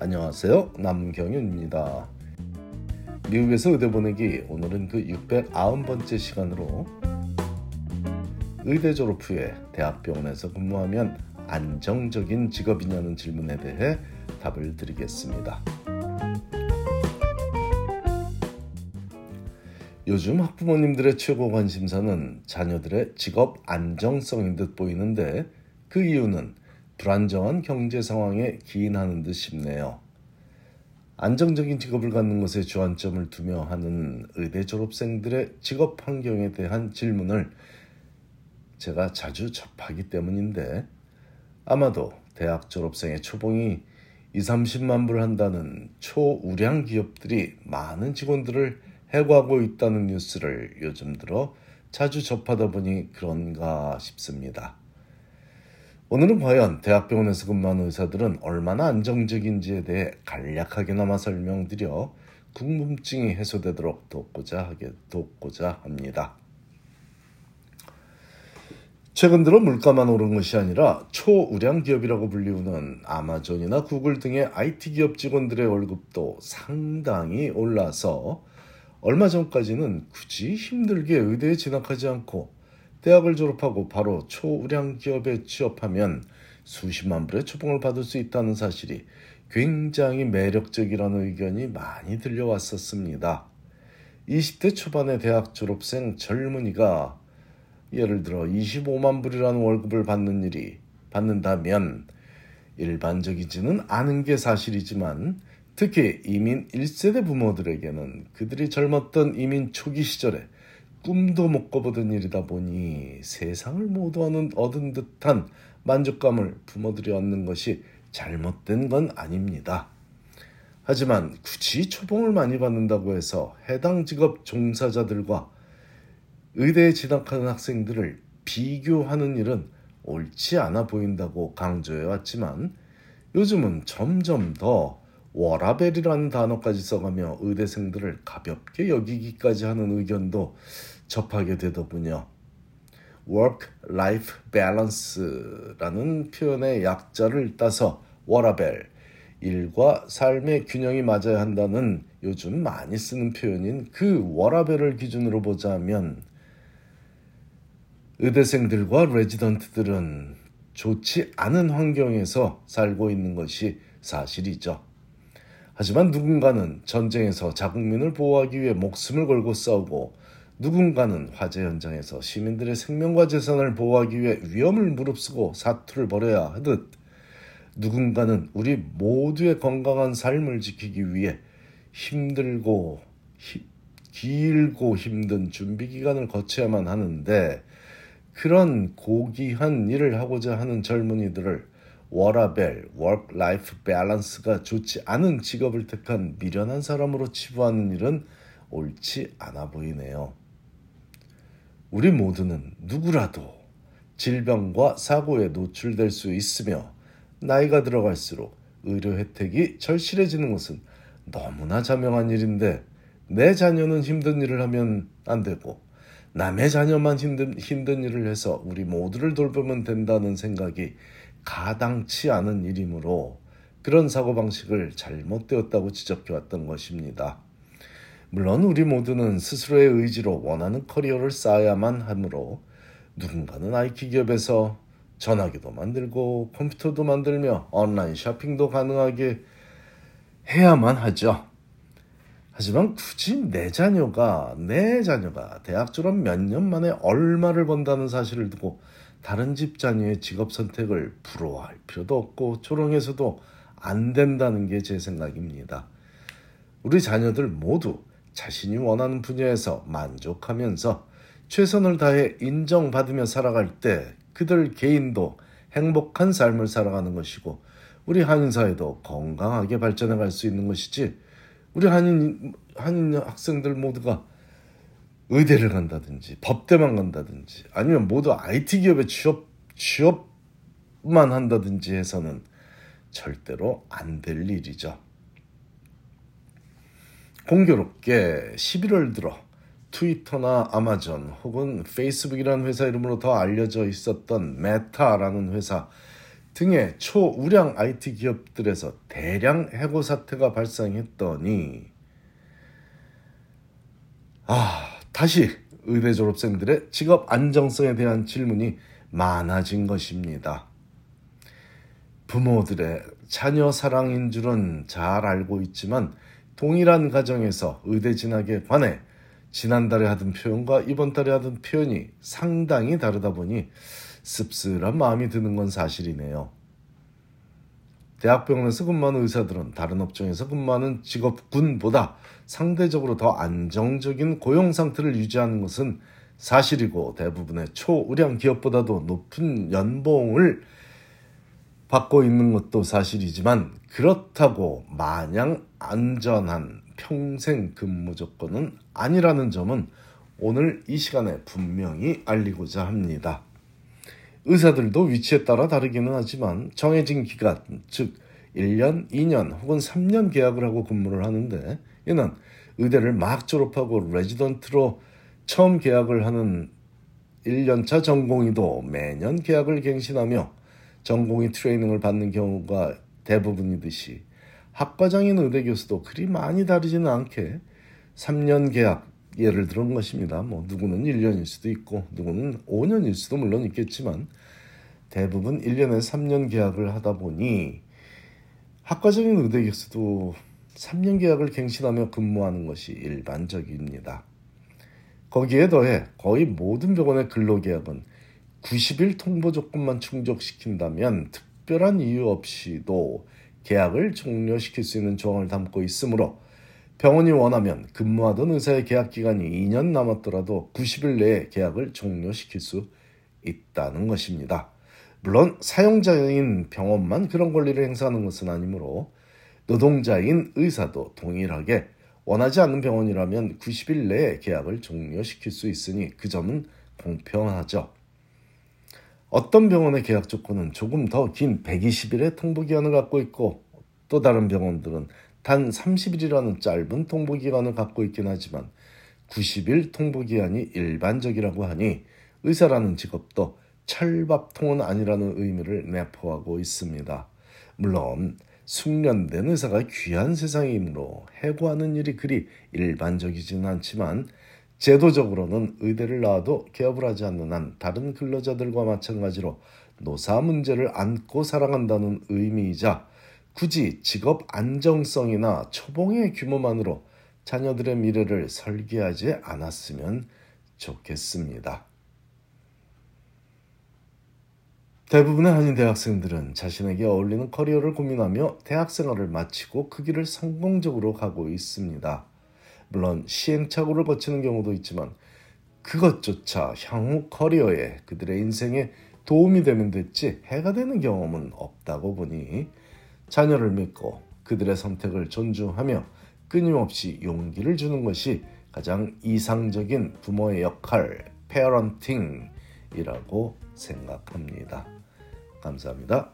안녕하세요. 남경윤입니다. 미국에서 의대 보내기 오늘은 그 690번째 시간으로 의대 졸업 후에 대학병원에서 근무하면 안정적인 직업이냐는 질문에 대해 답을 드리겠습니다. 요즘 학부모님들의 최고 관심사는 자녀들의 직업 안정성인 듯 보이는데 그 이유는 불안정한 경제 상황에 기인하는 듯 싶네요. 안정적인 직업을 갖는 것에 주안점을 두며 하는 의대 졸업생들의 직업 환경에 대한 질문을 제가 자주 접하기 때문인데 아마도 대학 졸업생의 초봉이 2, 30만 불 한다는 초우량 기업들이 많은 직원들을 해고하고 있다는 뉴스를 요즘 들어 자주 접하다 보니 그런가 싶습니다. 오늘은 과연 대학병원에서 근무하는 의사들은 얼마나 안정적인지에 대해 간략하게나마 설명드려 궁금증이 해소되도록 돕고자 하게 돕고자 합니다. 최근 들어 물가만 오른 것이 아니라 초우량 기업이라고 불리우는 아마존이나 구글 등의 IT 기업 직원들의 월급도 상당히 올라서 얼마 전까지는 굳이 힘들게 의대에 진학하지 않고 대학을 졸업하고 바로 초우량 기업에 취업하면 수십만 불의 초봉을 받을 수 있다는 사실이 굉장히 매력적이라는 의견이 많이 들려왔었습니다. 20대 초반의 대학 졸업생 젊은이가 예를 들어 25만 불이라는 월급을 받는 일이 받는다면 일반적이지는 않은 게 사실이지만 특히 이민 1세대 부모들에게는 그들이 젊었던 이민 초기 시절에 꿈도 못 꿔보던 일이다 보니 세상을 모두 하는 얻은 듯한 만족감을 부모들이 얻는 것이 잘못된 건 아닙니다. 하지만 굳이 초봉을 많이 받는다고 해서 해당 직업 종사자들과 의대에 진학하는 학생들을 비교하는 일은 옳지 않아 보인다고 강조해 왔지만 요즘은 점점 더 워라벨이라는 단어까지 써가며 의대생들을 가볍게 여기기까지 하는 의견도 접하게 되더군요. Work-Life Balance라는 표현의 약자를 따서 워라벨, 일과 삶의 균형이 맞아야 한다는 요즘 많이 쓰는 표현인 그 워라벨을 기준으로 보자면 의대생들과 레지던트들은 좋지 않은 환경에서 살고 있는 것이 사실이죠. 하지만 누군가는 전쟁에서 자국민을 보호하기 위해 목숨을 걸고 싸우고 누군가는 화재 현장에서 시민들의 생명과 재산을 보호하기 위해 위험을 무릅쓰고 사투를 벌여야 하듯 누군가는 우리 모두의 건강한 삶을 지키기 위해 힘들고 히, 길고 힘든 준비 기간을 거쳐야만 하는데 그런 고귀한 일을 하고자 하는 젊은이들을 워라밸, work-life balance가 좋지 않은 직업을 택한 미련한 사람으로 치부하는 일은 옳지 않아 보이네요. 우리 모두는 누구라도 질병과 사고에 노출될 수 있으며 나이가 들어갈수록 의료 혜택이 절실해지는 것은 너무나 자명한 일인데 내 자녀는 힘든 일을 하면 안 되고 남의 자녀만 힘든, 힘든 일을 해서 우리 모두를 돌보면 된다는 생각이 가당치 않은 일이므로 그런 사고방식을 잘못되었다고 지적해왔던 것입니다. 물론 우리 모두는 스스로의 의지로 원하는 커리어를 쌓아야만 하므로 누군가는 IT 기업에서 전화기도 만들고 컴퓨터도 만들며 온라인 쇼핑도 가능하게 해야만 하죠. 하지만 굳이 내 자녀가 내 자녀가 대학 졸업 몇 년 만에 얼마를 번다는 사실을 두고 다른 집 자녀의 직업 선택을 부러워할 필요도 없고 조롱해서도 안 된다는 게 제 생각입니다. 우리 자녀들 모두 자신이 원하는 분야에서 만족하면서 최선을 다해 인정받으며 살아갈 때 그들 개인도 행복한 삶을 살아가는 것이고 우리 한인 사회도 건강하게 발전해 갈 수 있는 것이지 우리 한인 한인 학생들 모두가 의대를 간다든지 법대만 간다든지 아니면 모두 IT 기업에 취업 취업만 한다든지 해서는 절대로 안 될 일이죠. 공교롭게 11월 들어 트위터나 아마존 혹은 페이스북이라는 회사 이름으로 더 알려져 있었던 메타라는 회사 등의 초우량 IT 기업들에서 대량 해고 사태가 발생했더니 아 다시 의대 졸업생들의 직업 안정성에 대한 질문이 많아진 것입니다. 부모들의 자녀 사랑인 줄은 잘 알고 있지만 동일한 가정에서 의대 진학에 관해 지난달에 하던 표현과 이번 달에 하던 표현이 상당히 다르다 보니 씁쓸한 마음이 드는 건 사실이네요. 대학병원에서 근무하는 의사들은 다른 업종에서 근무하는 직업군보다 상대적으로 더 안정적인 고용 상태를 유지하는 것은 사실이고 대부분의 초우량 기업보다도 높은 연봉을 받고 있는 것도 사실이지만 그렇다고 마냥 안전한 평생 근무 조건은 아니라는 점은 오늘 이 시간에 분명히 알리고자 합니다. 의사들도 위치에 따라 다르기는 하지만 정해진 기간, 즉 1년, 2년 혹은 3년 계약을 하고 근무를 하는데 이는 의대를 막 졸업하고 레지던트로 처음 계약을 하는 1년차 전공의도 매년 계약을 갱신하며 전공의 트레이닝을 받는 경우가 대부분이듯이 학과장인 의대 교수도 그리 많이 다르지는 않게 3년 계약 예를 들은 것입니다. 뭐 누구는 1년일 수도 있고 누구는 5년일 수도 물론 있겠지만 대부분 1년에 3년 계약을 하다 보니 학과적인 의대 교수도 3년 계약을 갱신하며 근무하는 것이 일반적입니다. 거기에 더해 거의 모든 병원의 근로계약은 90일 통보 조건만 충족시킨다면 특별한 이유 없이도 계약을 종료시킬 수 있는 조항을 담고 있으므로 병원이 원하면 근무하던 의사의 계약 기간이 2년 남았더라도 90일 내에 계약을 종료시킬 수 있다는 것입니다. 물론 사용자인 병원만 그런 권리를 행사하는 것은 아니므로 노동자인 의사도 동일하게 원하지 않는 병원이라면 90일 내에 계약을 종료시킬 수 있으니 그 점은 공평하죠. 어떤 병원의 계약 조건은 조금 더 긴 120일의 통보 기간을 갖고 있고 또 다른 병원들은 단 30일이라는 짧은 통보 기간을 갖고 있긴 하지만 90일 통보 기간이 일반적이라고 하니 의사라는 직업도 철밥통은 아니라는 의미를 내포하고 있습니다. 물론 숙련된 의사가 귀한 세상이므로 해고하는 일이 그리 일반적이지는 않지만 제도적으로는 의대를 나와도 개업을 하지 않는 한 다른 근로자들과 마찬가지로 노사 문제를 안고 살아간다는 의미이자 굳이 직업 안정성이나 초봉의 규모만으로 자녀들의 미래를 설계하지 않았으면 좋겠습니다. 대부분의 한인 대학생들은 자신에게 어울리는 커리어를 고민하며 대학 생활을 마치고 그 길을 성공적으로 가고 있습니다. 물론 시행착오를 거치는 경우도 있지만 그것조차 향후 커리어에 그들의 인생에 도움이 되면 됐지 해가 되는 경험은 없다고 보니 자녀를 믿고 그들의 선택을 존중하며 끊임없이 용기를 주는 것이 가장 이상적인 부모의 역할, 페어런팅이라고 생각합니다. 감사합니다.